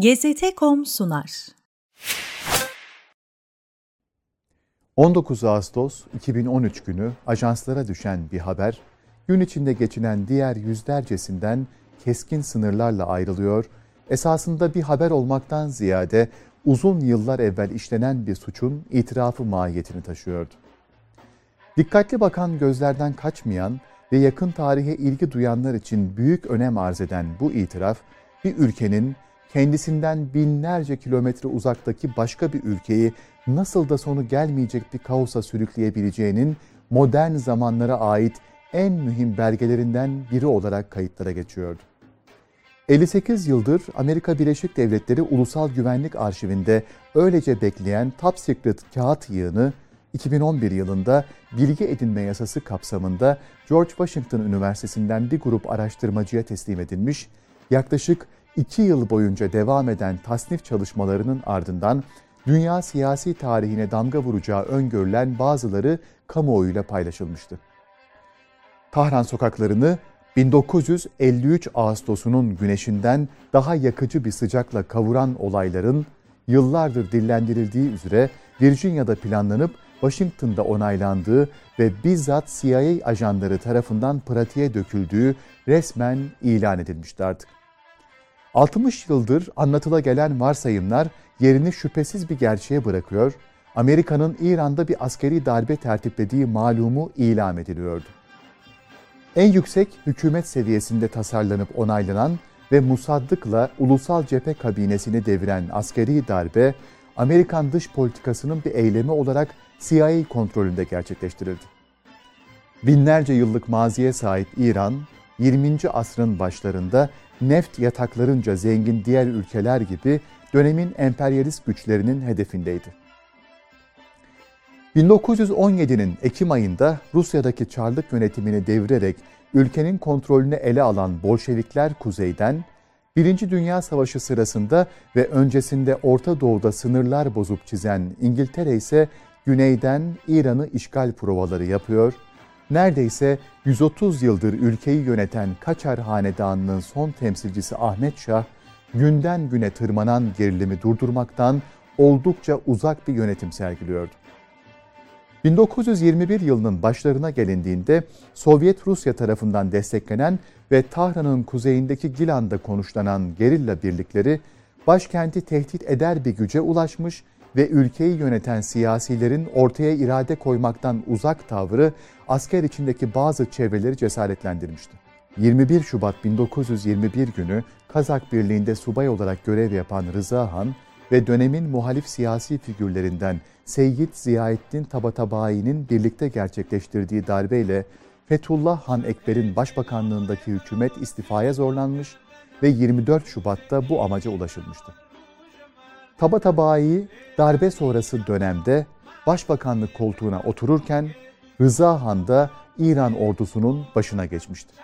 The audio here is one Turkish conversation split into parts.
GZT.com sunar. 19 Ağustos 2013 günü ajanslara düşen bir haber, gün içinde geçinen diğer yüzlercesinden keskin sınırlarla ayrılıyor, esasında bir haber olmaktan ziyade uzun yıllar evvel işlenen bir suçun itirafı mahiyetini taşıyordu. Dikkatli bakan gözlerden kaçmayan ve yakın tarihe ilgi duyanlar için büyük önem arz eden bu itiraf, bir ülkenin kendisinden binlerce kilometre uzaktaki başka bir ülkeyi nasıl da sonu gelmeyecek bir kaosa sürükleyebileceğinin modern zamanlara ait en mühim belgelerinden biri olarak kayıtlara geçiyordu. 58 yıldır Amerika Birleşik Devletleri Ulusal Güvenlik Arşivinde öylece bekleyen Top Secret kağıt yığını 2011 yılında bilgi edinme yasası kapsamında George Washington Üniversitesi'nden bir grup araştırmacıya teslim edilmiş, yaklaşık iki yıl boyunca devam eden tasnif çalışmalarının ardından dünya siyasi tarihine damga vuracağı öngörülen bazıları kamuoyuyla paylaşılmıştı. Tahran sokaklarını 1953 Ağustos'unun güneşinden daha yakıcı bir sıcakla kavuran olayların yıllardır dillendirildiği üzere Virginia'da planlanıp Washington'da onaylandığı ve bizzat CIA ajanları tarafından pratiğe döküldüğü resmen ilan edilmişti artık. 60 yıldır anlatıla gelen varsayımlar yerini şüphesiz bir gerçeğe bırakıyor, Amerika'nın İran'da bir askeri darbe tertiplediği malumu ilan ediliyordu. En yüksek hükümet seviyesinde tasarlanıp onaylanan ve Musaddık'la ulusal cephe kabinesini deviren askeri darbe, Amerikan dış politikasının bir eylemi olarak CIA kontrolünde gerçekleştirildi. Binlerce yıllık maziye sahip İran, 20. asrın başlarında neft yataklarınca zengin diğer ülkeler gibi dönemin emperyalist güçlerinin hedefindeydi. 1917'nin Ekim ayında Rusya'daki Çarlık yönetimini devirerek ülkenin kontrolünü ele alan Bolşevikler kuzeyden, Birinci Dünya Savaşı sırasında ve öncesinde Orta Doğu'da sınırlar bozup çizen İngiltere ise güneyden İran'ı işgal provaları yapıyor neredeyse 130 yıldır ülkeyi yöneten Kaçar Hanedanı'nın son temsilcisi Ahmet Şah, günden güne tırmanan gerilimi durdurmaktan oldukça uzak bir yönetim sergiliyordu. 1921 yılının başlarına gelindiğinde Sovyet Rusya tarafından desteklenen ve Tahran'ın kuzeyindeki Gilan'da konuşlanan gerilla birlikleri başkenti tehdit eder bir güce ulaşmış ve ülkeyi yöneten siyasilerin ortaya irade koymaktan uzak tavrı asker içindeki bazı çevreleri cesaretlendirmişti. 21 Şubat 1921 günü Kazak Birliği'nde subay olarak görev yapan Rıza Han ve dönemin muhalif siyasi figürlerinden Seyyid Ziyaettin Tabatabayi'nin birlikte gerçekleştirdiği darbeyle Fethullah Han Ekber'in başbakanlığındaki hükümet istifaya zorlanmış ve 24 Şubat'ta bu amaca ulaşılmıştı. Tabatabai darbe sonrası dönemde başbakanlık koltuğuna otururken Rıza Han da İran ordusunun başına geçmişti.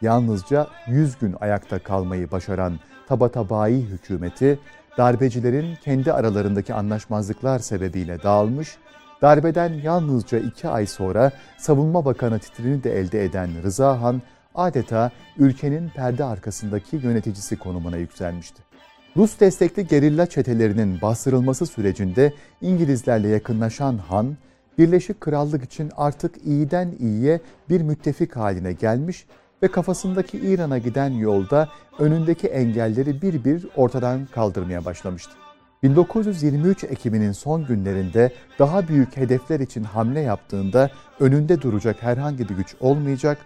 Yalnızca 100 gün ayakta kalmayı başaran Tabatabai hükümeti darbecilerin kendi aralarındaki anlaşmazlıklar sebebiyle dağılmış, darbeden yalnızca iki ay sonra Savunma Bakanı titrini de elde eden Rıza Han adeta ülkenin perde arkasındaki yöneticisi konumuna yükselmişti. Rus destekli gerilla çetelerinin bastırılması sürecinde İngilizlerle yakınlaşan Han, Birleşik Krallık için artık iyiden iyiye bir müttefik haline gelmiş ve kafasındaki İran'a giden yolda önündeki engelleri bir bir ortadan kaldırmaya başlamıştı. 1923 Ekim'inin son günlerinde daha büyük hedefler için hamle yaptığında önünde duracak herhangi bir güç olmayacak,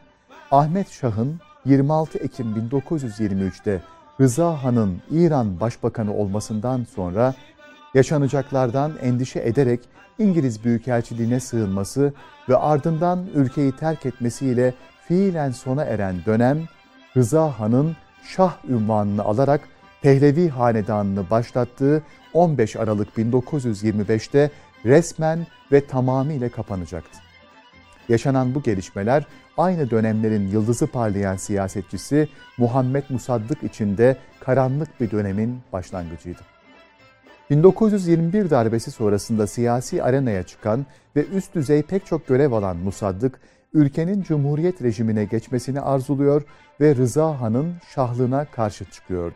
Ahmet Şah'ın 26 Ekim 1923'te Rıza Han'ın İran Başbakanı olmasından sonra yaşanacaklardan endişe ederek İngiliz Büyükelçiliğine sığınması ve ardından ülkeyi terk etmesiyle fiilen sona eren dönem Rıza Han'ın Şah ünvanını alarak Pehlevi Hanedanı'nı başlattığı 15 Aralık 1925'te resmen ve tamamıyla kapanacaktı. Yaşanan bu gelişmeler aynı dönemlerin yıldızı parlayan siyasetçisi Muhammed Musaddık için de karanlık bir dönemin başlangıcıydı. 1921 darbesi sonrasında siyasi arenaya çıkan ve üst düzey pek çok görev alan Musaddık, ülkenin cumhuriyet rejimine geçmesini arzuluyor ve Rıza Han'ın şahlığına karşı çıkıyordu.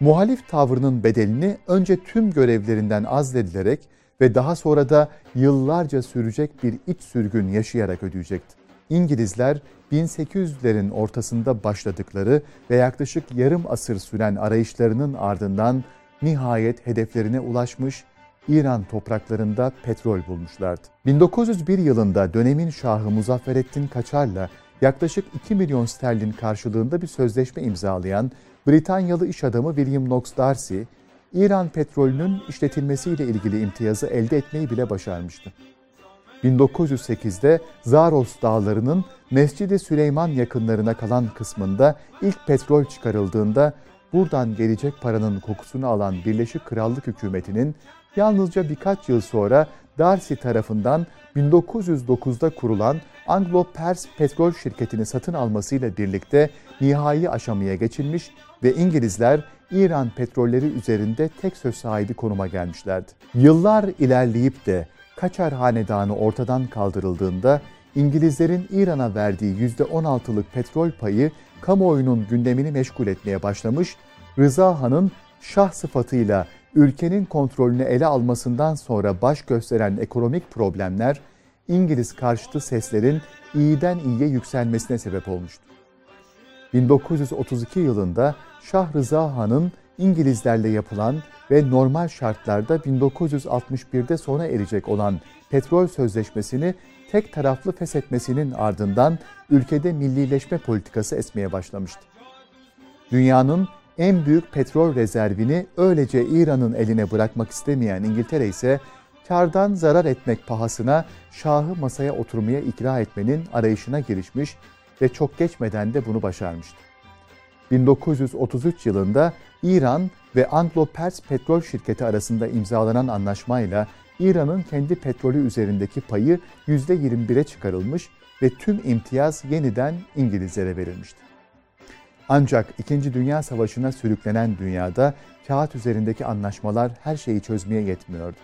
muhalif tavrının bedelini önce tüm görevlerinden azledilerek ve daha sonra da yıllarca sürecek bir iç sürgün yaşayarak ödeyecekti. İngilizler 1800'lerin ortasında başladıkları ve yaklaşık yarım asır süren arayışlarının ardından nihayet hedeflerine ulaşmış İran topraklarında petrol bulmuşlardı. 1901 yılında dönemin Şahı Muzafferettin Kaçar'la yaklaşık 2 milyon sterlin karşılığında bir sözleşme imzalayan Britanyalı iş adamı William Knox Darcy, İran petrolünün işletilmesiyle ilgili imtiyazı elde etmeyi bile başarmıştı. 1908'de Zaros dağlarının Mescid-i Süleyman yakınlarına kalan kısmında ilk petrol çıkarıldığında buradan gelecek paranın kokusunu alan Birleşik Krallık hükümetinin yalnızca birkaç yıl sonra Darcy tarafından 1909'da kurulan Anglo-Pers petrol şirketini satın almasıyla birlikte nihai aşamaya geçilmiş ve İngilizler İran petrolleri üzerinde tek söz sahibi konuma gelmişlerdi. Yıllar ilerleyip de Kaçar Hanedanı ortadan kaldırıldığında İngilizlerin İran'a verdiği %16'lık petrol payı kamuoyunun gündemini meşgul etmeye başlamış, Rıza Han'ın şah sıfatıyla ülkenin kontrolünü ele almasından sonra baş gösteren ekonomik problemler İngiliz karşıtı seslerin iyiden iyiye yükselmesine sebep olmuştu. 1932 yılında Şah Rıza Han'ın İngilizlerle yapılan ve normal şartlarda 1961'de sona erecek olan petrol sözleşmesini tek taraflı feshetmesinin ardından ülkede millileşme politikası esmeye başlamıştı. Dünyanın en büyük petrol rezervini öylece İran'ın eline bırakmak istemeyen İngiltere ise kardan zarar etmek pahasına Şah'ı masaya oturmaya ikna etmenin arayışına girişmiş ve çok geçmeden de bunu başarmıştı. 1933 yılında İran ve Anglo-Pers Petrol Şirketi arasında imzalanan anlaşmayla İran'ın kendi petrolü üzerindeki payı %21'e çıkarılmış ve tüm imtiyaz yeniden İngilizlere verilmişti. Ancak İkinci Dünya Savaşı'na sürüklenen dünyada kağıt üzerindeki anlaşmalar her şeyi çözmeye yetmiyordu.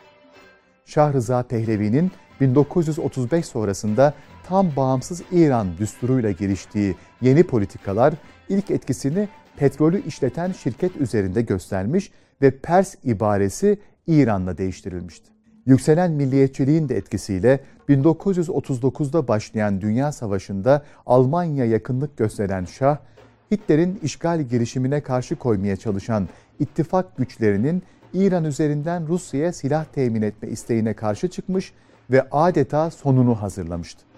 Şah Rıza Pehlevi'nin 1935 sonrasında tam bağımsız İran düsturuyla geliştiği yeni politikalar ilk etkisini petrolü işleten şirket üzerinde göstermiş ve Pers ibaresi İran'la değiştirilmişti. Yükselen milliyetçiliğin de etkisiyle 1939'da başlayan Dünya Savaşı'nda Almanya yakınlık gösteren Şah, Hitler'in işgal girişimine karşı koymaya çalışan ittifak güçlerinin İran üzerinden Rusya'ya silah temin etme isteğine karşı çıkmış ve adeta sonunu hazırlamıştı.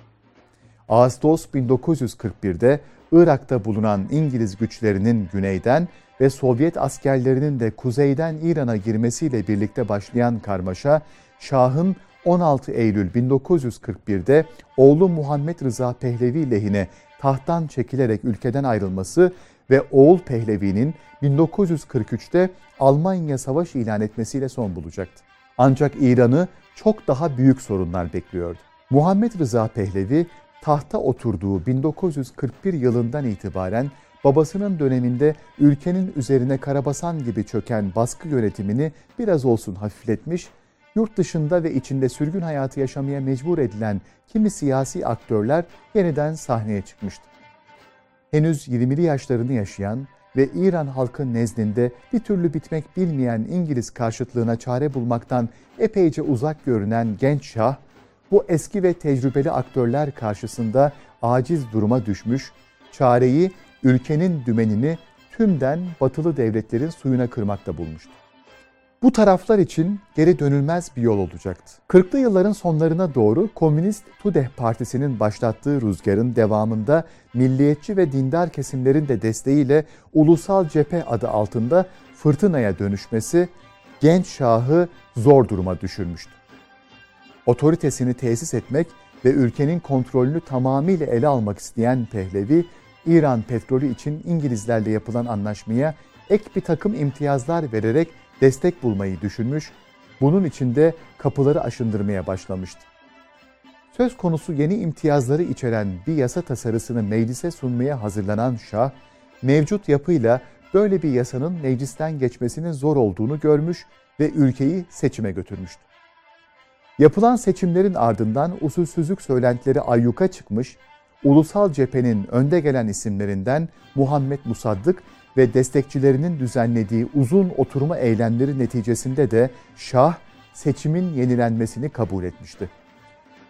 Ağustos 1941'de Irak'ta bulunan İngiliz güçlerinin güneyden ve Sovyet askerlerinin de kuzeyden İran'a girmesiyle birlikte başlayan karmaşa, Şah'ın 16 Eylül 1941'de oğlu Muhammed Rıza Pehlevi lehine tahttan çekilerek ülkeden ayrılması ve oğul Pehlevi'nin 1943'te Almanya savaş ilan etmesiyle son bulacaktı. Ancak İran'ı çok daha büyük sorunlar bekliyordu. Muhammed Rıza Pehlevi tahta oturduğu 1941 yılından itibaren babasının döneminde ülkenin üzerine karabasan gibi çöken baskı yönetimini biraz olsun hafifletmiş, yurt dışında ve içinde sürgün hayatı yaşamaya mecbur edilen kimi siyasi aktörler yeniden sahneye çıkmıştı. Henüz 20'li yaşlarını yaşayan ve İran halkı nezdinde bir türlü bitmek bilmeyen İngiliz karşıtlığına çare bulmaktan epeyce uzak görünen genç şah, bu eski ve tecrübeli aktörler karşısında aciz duruma düşmüş, çareyi ülkenin dümenini tümden batılı devletlerin suyuna kırmakta bulmuştu. Bu taraflar için geri dönülmez bir yol olacaktı. 40'lı yılların sonlarına doğru Komünist Tudeh Partisi'nin başlattığı rüzgarın devamında milliyetçi ve dindar kesimlerin de desteğiyle Ulusal Cephe adı altında fırtınaya dönüşmesi genç şahı zor duruma düşürmüştü. Otoritesini tesis etmek ve ülkenin kontrolünü tamamıyla ele almak isteyen Pehlevi, İran petrolü için İngilizlerle yapılan anlaşmaya ek bir takım imtiyazlar vererek destek bulmayı düşünmüş, bunun için de kapıları aşındırmaya başlamıştı. Söz konusu yeni imtiyazları içeren bir yasa tasarısını meclise sunmaya hazırlanan Şah, mevcut yapıyla böyle bir yasanın meclisten geçmesinin zor olduğunu görmüş ve ülkeyi seçime götürmüştü. Yapılan seçimlerin ardından usulsüzlük söylentileri ayyuka çıkmış, ulusal cephenin önde gelen isimlerinden Muhammed Musaddık ve destekçilerinin düzenlediği uzun oturma eylemleri neticesinde de Şah seçimin yenilenmesini kabul etmişti.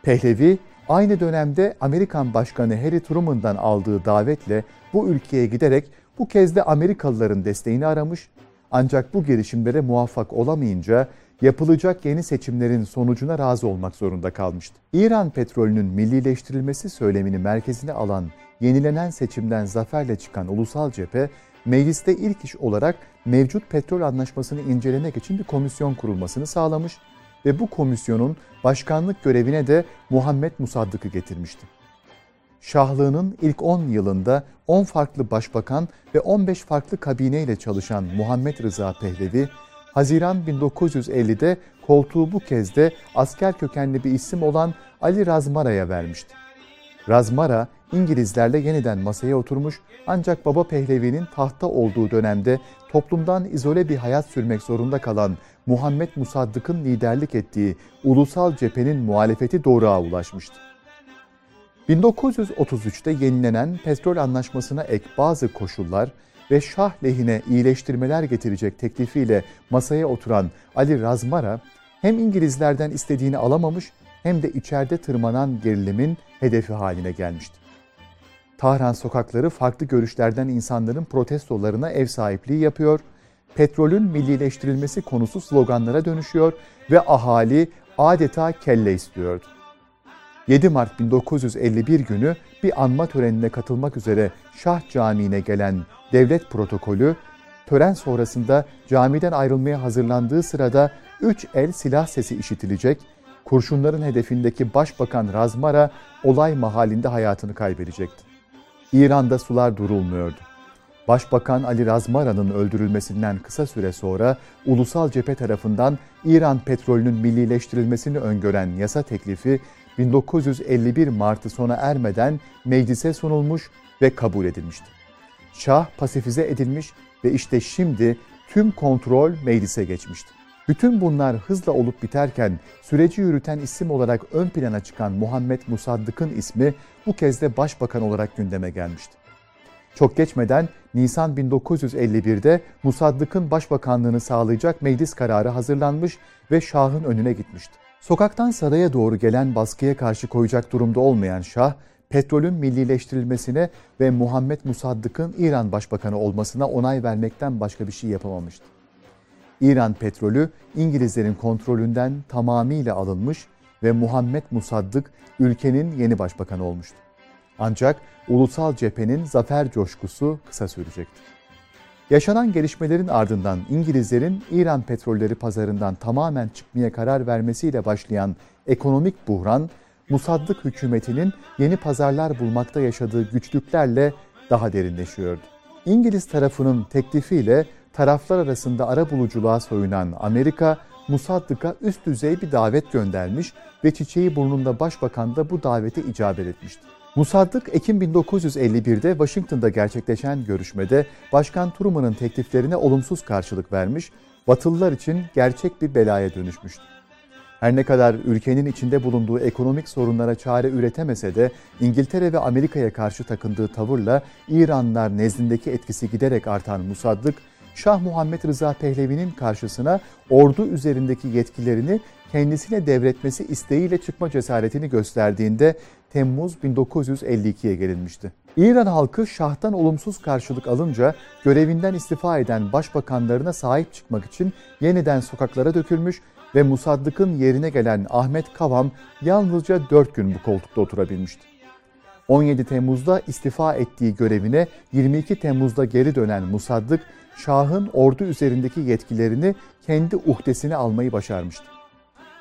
Pehlevi aynı dönemde Amerikan Başkanı Harry Truman'dan aldığı davetle bu ülkeye giderek bu kez de Amerikalıların desteğini aramış ancak bu girişimlere muvaffak olamayınca yapılacak yeni seçimlerin sonucuna razı olmak zorunda kalmıştı. İran petrolünün millileştirilmesi söylemini merkezine alan yenilenen seçimden zaferle çıkan ulusal cephe, mecliste ilk iş olarak mevcut petrol anlaşmasını incelemek için bir komisyon kurulmasını sağlamış ve bu komisyonun başkanlık görevine de Muhammed Musaddık'ı getirmişti. Şahlığının ilk 10 yılında 10 farklı başbakan ve 15 farklı kabineyle çalışan Muhammed Rıza Pehlevi, Haziran 1950'de koltuğu bu kez de asker kökenli bir isim olan Ali Razmara'ya vermişti. Razmara, İngilizlerle yeniden masaya oturmuş ancak Baba Pehlevi'nin tahta olduğu dönemde toplumdan izole bir hayat sürmek zorunda kalan Muhammed Musaddık'ın liderlik ettiği ulusal cephenin muhalefeti doğruğa ulaşmıştı. 1933'te yenilenen petrol anlaşmasına ek bazı koşullar ve Şah lehine iyileştirmeler getirecek teklifiyle masaya oturan Ali Razmara hem İngilizlerden istediğini alamamış hem de içeride tırmanan gerilimin hedefi haline gelmişti. Tahran sokakları farklı görüşlerden insanların protestolarına ev sahipliği yapıyor, petrolün millileştirilmesi konusu sloganlara dönüşüyor ve ahali adeta kelle istiyordu. 7 Mart 1951 günü bir anma törenine katılmak üzere Şah Camii'ne gelen devlet protokolü, tören sonrasında camiden ayrılmaya hazırlandığı sırada üç el silah sesi işitilecek, kurşunların hedefindeki Başbakan Razmara olay mahallinde hayatını kaybedecekti. İran'da sular durulmuyordu. Başbakan Ali Razmara'nın öldürülmesinden kısa süre sonra ulusal cephe tarafından İran petrolünün millileştirilmesini öngören yasa teklifi 1951 Mart'ı sona ermeden meclise sunulmuş ve kabul edilmişti. Şah pasifize edilmiş ve işte şimdi tüm kontrol meclise geçmişti. Bütün bunlar hızla olup biterken süreci yürüten isim olarak ön plana çıkan Muhammed Musaddık'ın ismi bu kez de başbakan olarak gündeme gelmişti. Çok geçmeden Nisan 1951'de Musaddık'ın başbakanlığını sağlayacak meclis kararı hazırlanmış ve Şah'ın önüne gitmişti. Sokaktan saraya doğru gelen baskıya karşı koyacak durumda olmayan Şah, petrolün millileştirilmesine ve Muhammed Musaddık'ın İran başbakanı olmasına onay vermekten başka bir şey yapamamıştı. İran petrolü İngilizlerin kontrolünden tamamıyla alınmış ve Muhammed Musaddık ülkenin yeni başbakanı olmuştu. Ancak ulusal cephenin zafer coşkusu kısa sürecekti. Yaşanan gelişmelerin ardından İngilizlerin İran petrolleri pazarından tamamen çıkmaya karar vermesiyle başlayan ekonomik buhran, Musaddık hükümetinin yeni pazarlar bulmakta yaşadığı güçlüklerle daha derinleşiyordu. İngiliz tarafının teklifiyle taraflar arasında ara buluculuğa soyunan Amerika, Musaddık'a üst düzey bir davet göndermiş ve çiçeği burnunda başbakan da bu davete icabet etmişti. Musaddık Ekim 1951'de Washington'da gerçekleşen görüşmede Başkan Truman'ın tekliflerine olumsuz karşılık vermiş, Batılılar için gerçek bir belaya dönüşmüştü. Her ne kadar ülkenin içinde bulunduğu ekonomik sorunlara çare üretemese de İngiltere ve Amerika'ya karşı takındığı tavırla İranlılar nezdindeki etkisi giderek artan Musaddık, Şah Muhammed Rıza Pehlevi'nin karşısına ordu üzerindeki yetkilerini kendisine devretmesi isteğiyle çıkma cesaretini gösterdiğinde Temmuz 1952'ye gelinmişti. İran halkı Şah'tan olumsuz karşılık alınca görevinden istifa eden başbakanlarına sahip çıkmak için yeniden sokaklara dökülmüş ve Musaddık'ın yerine gelen Ahmet Kavam yalnızca 4 gün bu koltukta oturabilmişti. 17 Temmuz'da istifa ettiği görevine 22 Temmuz'da geri dönen Musaddık, Şah'ın ordu üzerindeki yetkilerini kendi uhdesine almayı başarmıştı.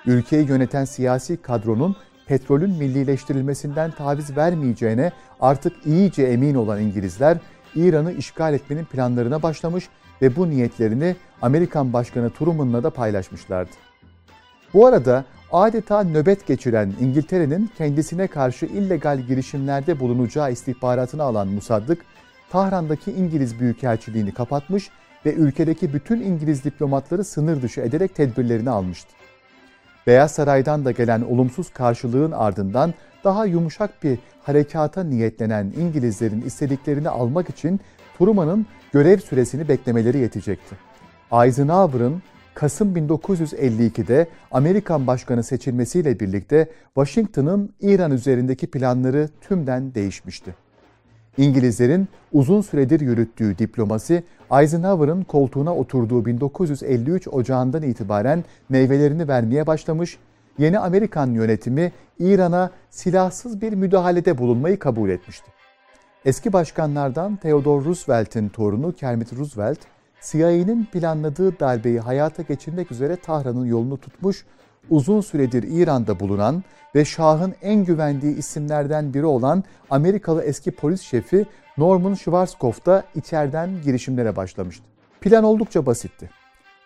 Ülkeyi yöneten siyasi kadronun petrolün millileştirilmesinden taviz vermeyeceğine artık iyice emin olan İngilizler İran'ı işgal etmenin planlarına başlamış ve bu niyetlerini Amerikan Başkanı Truman'la da paylaşmışlardı. Bu arada adeta nöbet geçiren İngiltere'nin kendisine karşı illegal girişimlerde bulunacağı istihbaratını alan Musaddık, Tahran'daki İngiliz Büyükelçiliğini kapatmış ve ülkedeki bütün İngiliz diplomatları sınır dışı ederek tedbirlerini almıştı. Beyaz Saray'dan da gelen olumsuz karşılığın ardından daha yumuşak bir harekata niyetlenen İngilizlerin istediklerini almak için Truman'ın görev süresini beklemeleri yetecekti. Eisenhower'ın Kasım 1952'de Amerikan başkanı seçilmesiyle birlikte Washington'ın İran üzerindeki planları tümden değişmişti. İngilizlerin uzun süredir yürüttüğü diplomasi Eisenhower'ın koltuğuna oturduğu 1953 Ocağı'ndan itibaren meyvelerini vermeye başlamış, yeni Amerikan yönetimi İran'a silahsız bir müdahalede bulunmayı kabul etmişti. Eski başkanlardan Theodore Roosevelt'in torunu Kermit Roosevelt, CIA'nin planladığı darbeyi hayata geçirmek üzere Tahran'ın yolunu tutmuş, uzun süredir İran'da bulunan ve Şah'ın en isimlerden biri olan Amerikalı eski polis şefi Norman Schwarzkopf da içeriden girişimlere başlamıştı. Plan oldukça basitti.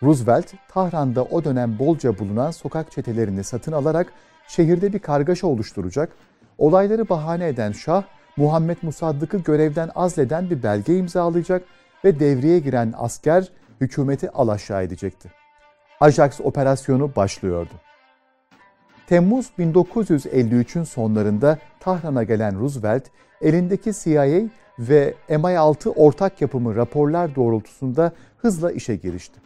Roosevelt, Tahran'da o dönem bolca bulunan sokak çetelerini satın alarak şehirde bir kargaşa oluşturacak, olayları bahane eden Şah, Muhammed Musaddık'ı görevden azleden bir belge imzalayacak ve devreye giren asker hükümeti alaşağı edecekti. Ajax operasyonu başlıyordu. Temmuz 1953'ün sonlarında Tahran'a gelen Roosevelt, elindeki CIA ve MI6 ortak yapımı raporlar doğrultusunda hızla işe girişti.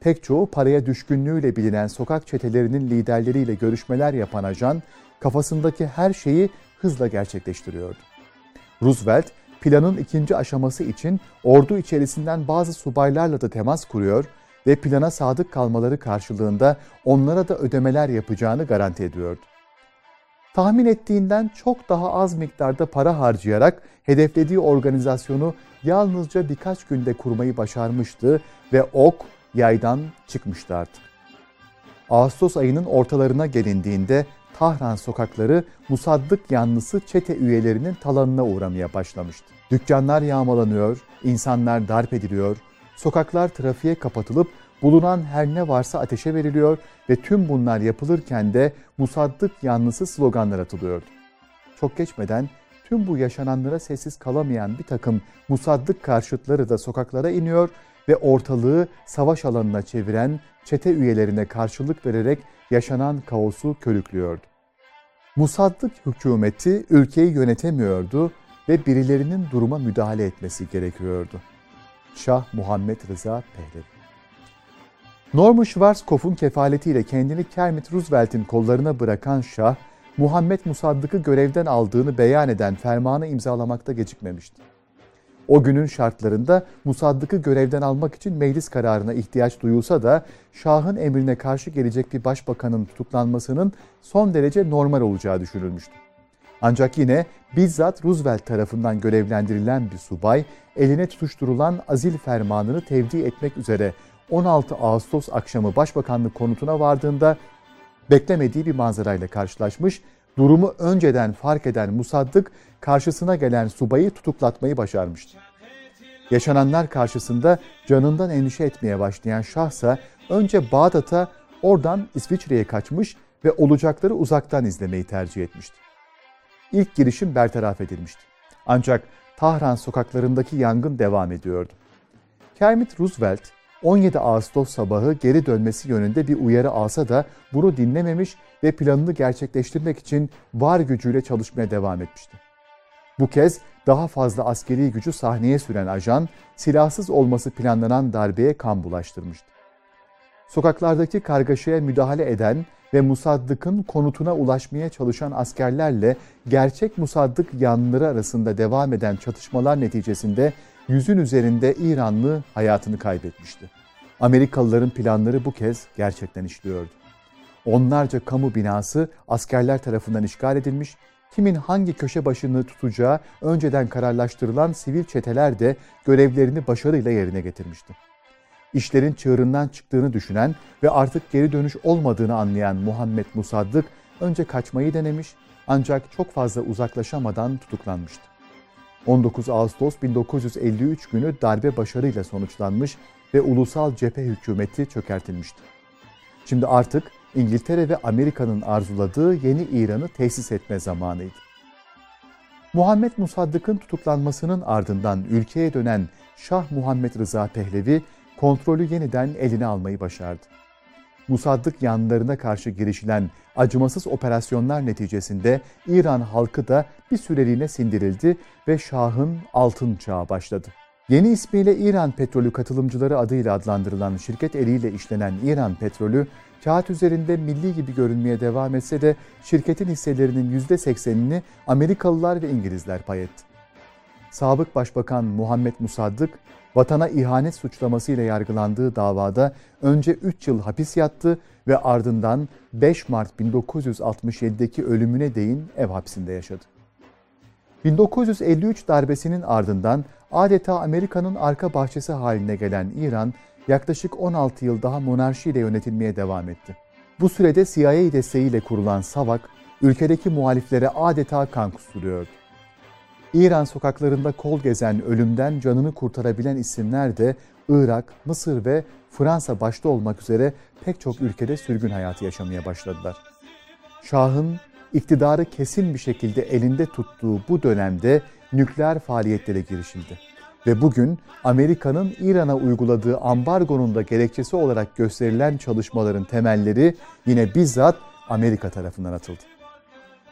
Pek çoğu paraya düşkünlüğüyle bilinen sokak çetelerinin liderleriyle görüşmeler yapan ajan, kafasındaki her şeyi hızla gerçekleştiriyordu. Roosevelt, planın ikinci aşaması için ordu içerisinden bazı subaylarla da temas kuruyor ve plana sadık kalmaları karşılığında onlara da ödemeler yapacağını garanti ediyordu. Tahmin ettiğinden çok daha az miktarda para harcayarak hedeflediği organizasyonu yalnızca birkaç günde kurmayı başarmıştı ve ok yaydan çıkmıştı artık. Ağustos ayının ortalarına gelindiğinde Tahran sokakları Musaddık yanlısı çete üyelerinin talanına uğramaya başlamıştı. Dükkanlar yağmalanıyor, insanlar darp ediliyor, sokaklar trafiğe kapatılıp bulunan her ne varsa ateşe veriliyor ve tüm bunlar yapılırken de Musaddık yanlısı sloganlar atılıyordu. Çok geçmeden tüm bu yaşananlara sessiz kalamayan bir takım Musaddık karşıtları da sokaklara iniyor ve ortalığı savaş alanına çeviren çete üyelerine karşılık vererek yaşanan kaosu körüklüyordu. Musaddık hükümeti ülkeyi yönetemiyordu ve birilerinin duruma müdahale etmesi gerekiyordu. Şah Muhammed Rıza Pehlevi Norman Schwarzkopf'un kefaletiyle kendini Kermit Roosevelt'in kollarına bırakan Şah, Muhammed Musaddık'ı görevden aldığını beyan eden fermanı imzalamakta gecikmemişti. O günün şartlarında Musaddık'ı görevden almak için meclis kararına ihtiyaç duyulsa da Şah'ın emrine karşı gelecek bir başbakanın tutuklanmasının son derece normal olacağı düşünülmüştü. Ancak yine bizzat Roosevelt tarafından görevlendirilen bir subay eline tutuşturulan azil fermanını tevdi etmek üzere 16 Ağustos akşamı Başbakanlık konutuna vardığında beklemediği bir manzarayla karşılaşmış, durumu önceden fark eden Musaddık karşısına gelen subayı tutuklatmayı başarmıştı. Yaşananlar karşısında canından endişe etmeye başlayan şahsa önce Bağdat'a oradan İsviçre'ye kaçmış ve olacakları uzaktan izlemeyi tercih etmişti. İlk girişim bertaraf edilmişti. Ancak Tahran sokaklarındaki yangın devam ediyordu. Kermit Roosevelt 17 Ağustos sabahı geri dönmesi yönünde bir uyarı alsa da bunu dinlememiş ve planını gerçekleştirmek için var gücüyle çalışmaya devam etmişti. Bu kez daha fazla askeri gücü sahneye süren ajan, silahsız olması planlanan darbeye kan bulaştırmıştı. Sokaklardaki kargaşaya müdahale eden ve Musaddık'ın konutuna ulaşmaya çalışan askerlerle gerçek Musaddık yanlıları arasında devam eden çatışmalar neticesinde yüzün üzerinde İranlı hayatını kaybetmişti. Amerikalıların planları bu kez gerçekten işliyordu. Onlarca kamu binası askerler tarafından işgal edilmiş, kimin hangi köşe başını tutacağı önceden kararlaştırılan sivil çeteler de görevlerini başarıyla yerine getirmişti. İşlerin çığırından çıktığını düşünen ve artık geri dönüş olmadığını anlayan Muhammed Musaddık önce kaçmayı denemiş ancak çok fazla uzaklaşamadan tutuklanmıştı. 19 Ağustos 1953 günü darbe başarıyla sonuçlanmış ve ulusal cephe hükümeti çökertilmişti. Şimdi artık İngiltere ve Amerika'nın arzuladığı yeni İran'ı tesis etme zamanıydı. Muhammed Musaddık'ın tutuklanmasının ardından ülkeye dönen Şah Muhammed Rıza Pehlevi kontrolü yeniden eline almayı başardı. Musaddık yanlarına karşı girişilen acımasız operasyonlar neticesinde İran halkı da bir süreliğine sindirildi ve Şah'ın altın çağı başladı. Yeni ismiyle İran Petrolü Katılımcıları adıyla adlandırılan şirket eliyle işlenen İran Petrolü, kağıt üzerinde milli gibi görünmeye devam etse de şirketin hisselerinin %80'ini Amerikalılar ve İngilizler pay etti. Sabık Başbakan Muhammed Musaddık, vatana ihanet suçlamasıyla yargılandığı davada önce 3 yıl hapis yattı ve ardından 5 Mart 1967'deki ölümüne değin ev hapsinde yaşadı. 1953 darbesinin ardından adeta Amerika'nın arka bahçesi haline gelen İran, yaklaşık 16 yıl daha monarşiyle yönetilmeye devam etti. Bu sürede CIA desteğiyle kurulan SAVAK, ülkedeki muhaliflere adeta kan kusturuyordu. İran sokaklarında kol gezen, ölümden canını kurtarabilen isimler de Irak, Mısır ve Fransa başta olmak üzere pek çok ülkede sürgün hayatı yaşamaya başladılar. Şahın iktidarı kesin bir şekilde elinde tuttuğu bu dönemde nükleer faaliyetlere girişildi. Ve bugün Amerika'nın İran'a uyguladığı ambargonun da gerekçesi olarak gösterilen çalışmaların temelleri yine bizzat Amerika tarafından atıldı.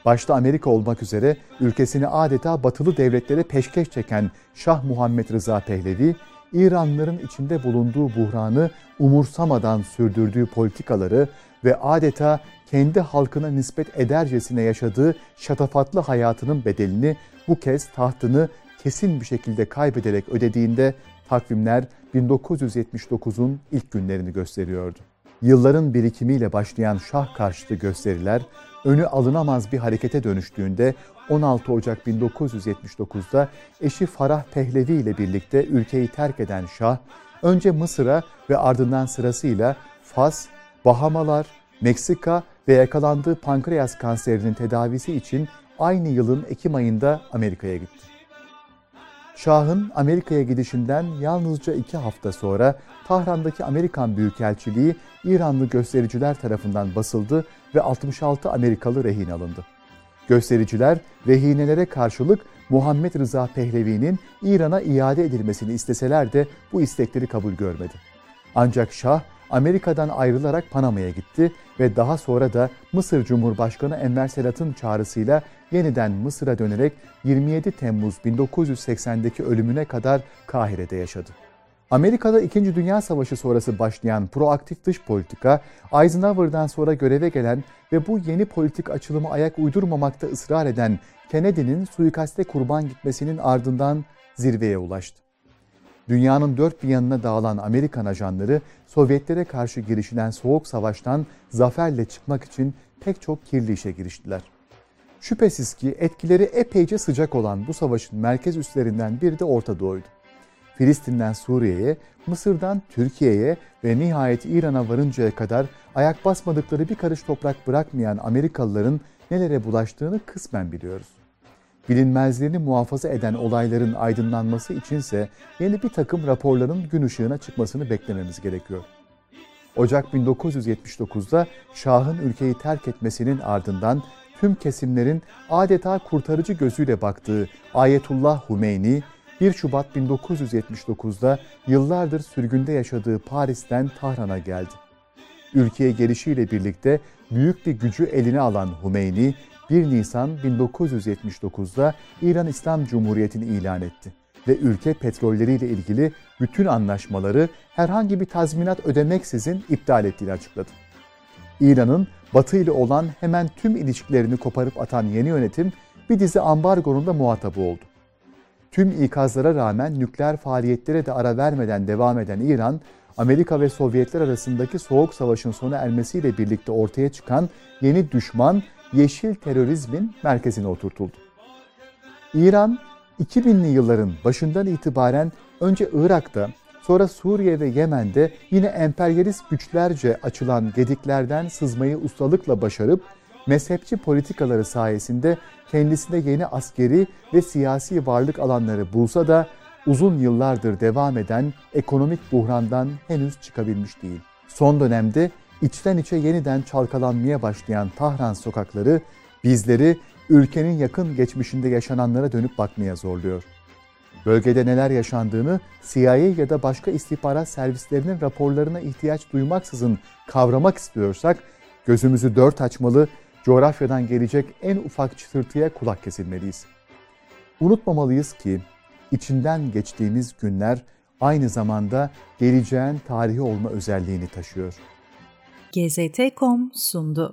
Başta Amerika olmak üzere ülkesini adeta batılı devletlere peşkeş çeken Şah Muhammed Rıza Pehlevi, İranlıların içinde bulunduğu buhranı umursamadan sürdürdüğü politikaları ve adeta kendi halkına nispet edercesine yaşadığı şatafatlı hayatının bedelini bu kez tahtını kesin bir şekilde kaybederek ödediğinde takvimler 1979'un ilk günlerini gösteriyordu. Yılların birikimiyle başlayan şah karşıtı gösteriler önü alınamaz bir harekete dönüştüğünde 16 Ocak 1979'da eşi Farah Pehlevi ile birlikte ülkeyi terk eden Şah, önce Mısır'a ve ardından sırasıyla Fas, Bahamalar, Meksika ve yakalandığı pankreas kanserinin tedavisi için aynı yılın Ekim ayında Amerika'ya gitti. Şah'ın Amerika'ya gidişinden yalnızca iki hafta sonra Tahran'daki Amerikan Büyükelçiliği İranlı göstericiler tarafından basıldı ve 66 Amerikalı rehin alındı. Göstericiler rehinelere karşılık Muhammed Rıza Pehlevi'nin İran'a iade edilmesini isteseler de bu istekleri kabul görmedi. Ancak Şah Amerika'dan ayrılarak Panama'ya gitti ve daha sonra da Mısır Cumhurbaşkanı Enver Sedat'ın çağrısıyla yeniden Mısır'a dönerek 27 Temmuz 1980'deki ölümüne kadar Kahire'de yaşadı. Amerika'da 2. Dünya Savaşı sonrası başlayan proaktif dış politika, Eisenhower'dan sonra göreve gelen ve bu yeni politik açılımı ayak uydurmamakta ısrar eden Kennedy'nin suikaste kurban gitmesinin ardından zirveye ulaştı. Dünyanın dört bir yanına dağılan Amerikan ajanları Sovyetlere karşı girişilen soğuk savaştan zaferle çıkmak için pek çok kirli işe giriştiler. Şüphesiz ki etkileri epeyce sıcak olan bu savaşın merkez üslerinden biri de Orta Doğu'ydu. Filistin'den Suriye'ye, Mısır'dan Türkiye'ye ve nihayet İran'a varıncaya kadar ayak basmadıkları bir karış toprak bırakmayan Amerikalıların nelere bulaştığını kısmen biliyoruz. Bilinmezliğini muhafaza eden olayların aydınlanması içinse yeni bir takım raporların gün ışığına çıkmasını beklememiz gerekiyor. Ocak 1979'da Şah'ın ülkeyi terk etmesinin ardından tüm kesimlerin adeta kurtarıcı gözüyle baktığı Ayetullah Humeyni, 1 Şubat 1979'da yıllardır sürgünde yaşadığı Paris'ten Tahran'a geldi. Ülkeye gelişiyle birlikte büyük bir gücü eline alan Humeyni, 1 Nisan 1979'da İran İslam Cumhuriyeti'ni ilan etti ve ülke petrolleriyle ilgili bütün anlaşmaları herhangi bir tazminat ödemeksizin iptal ettiğini açıkladı. İran'ın Batı ile olan hemen tüm ilişkilerini koparıp atan yeni yönetim bir dizi ambargonun da muhatabı oldu. Tüm ikazlara rağmen nükleer faaliyetlere de ara vermeden devam eden İran, Amerika ve Sovyetler arasındaki soğuk savaşın sona ermesiyle birlikte ortaya çıkan yeni düşman yeşil terörizmin merkezine oturtuldu. İran, 2000'li yılların başından itibaren önce Irak'ta, sonra Suriye ve Yemen'de yine emperyalist güçlerce açılan gediklerden sızmayı ustalıkla başarıp mezhepçi politikaları sayesinde kendisine yeni askeri ve siyasi varlık alanları bulsa da uzun yıllardır devam eden ekonomik buhrandan henüz çıkabilmiş değil. Son dönemde içten içe yeniden çalkalanmaya başlayan Tahran sokakları bizleri ülkenin yakın geçmişinde yaşananlara dönüp bakmaya zorluyor. Bölgede neler yaşandığını CIA ya da başka istihbarat servislerinin raporlarına ihtiyaç duymaksızın kavramak istiyorsak gözümüzü dört açmalı, coğrafyadan gelecek en ufak çıtırtıya kulak kesilmeliyiz. Unutmamalıyız ki içinden geçtiğimiz günler aynı zamanda geleceğin tarihi olma özelliğini taşıyor. GZT.com sundu.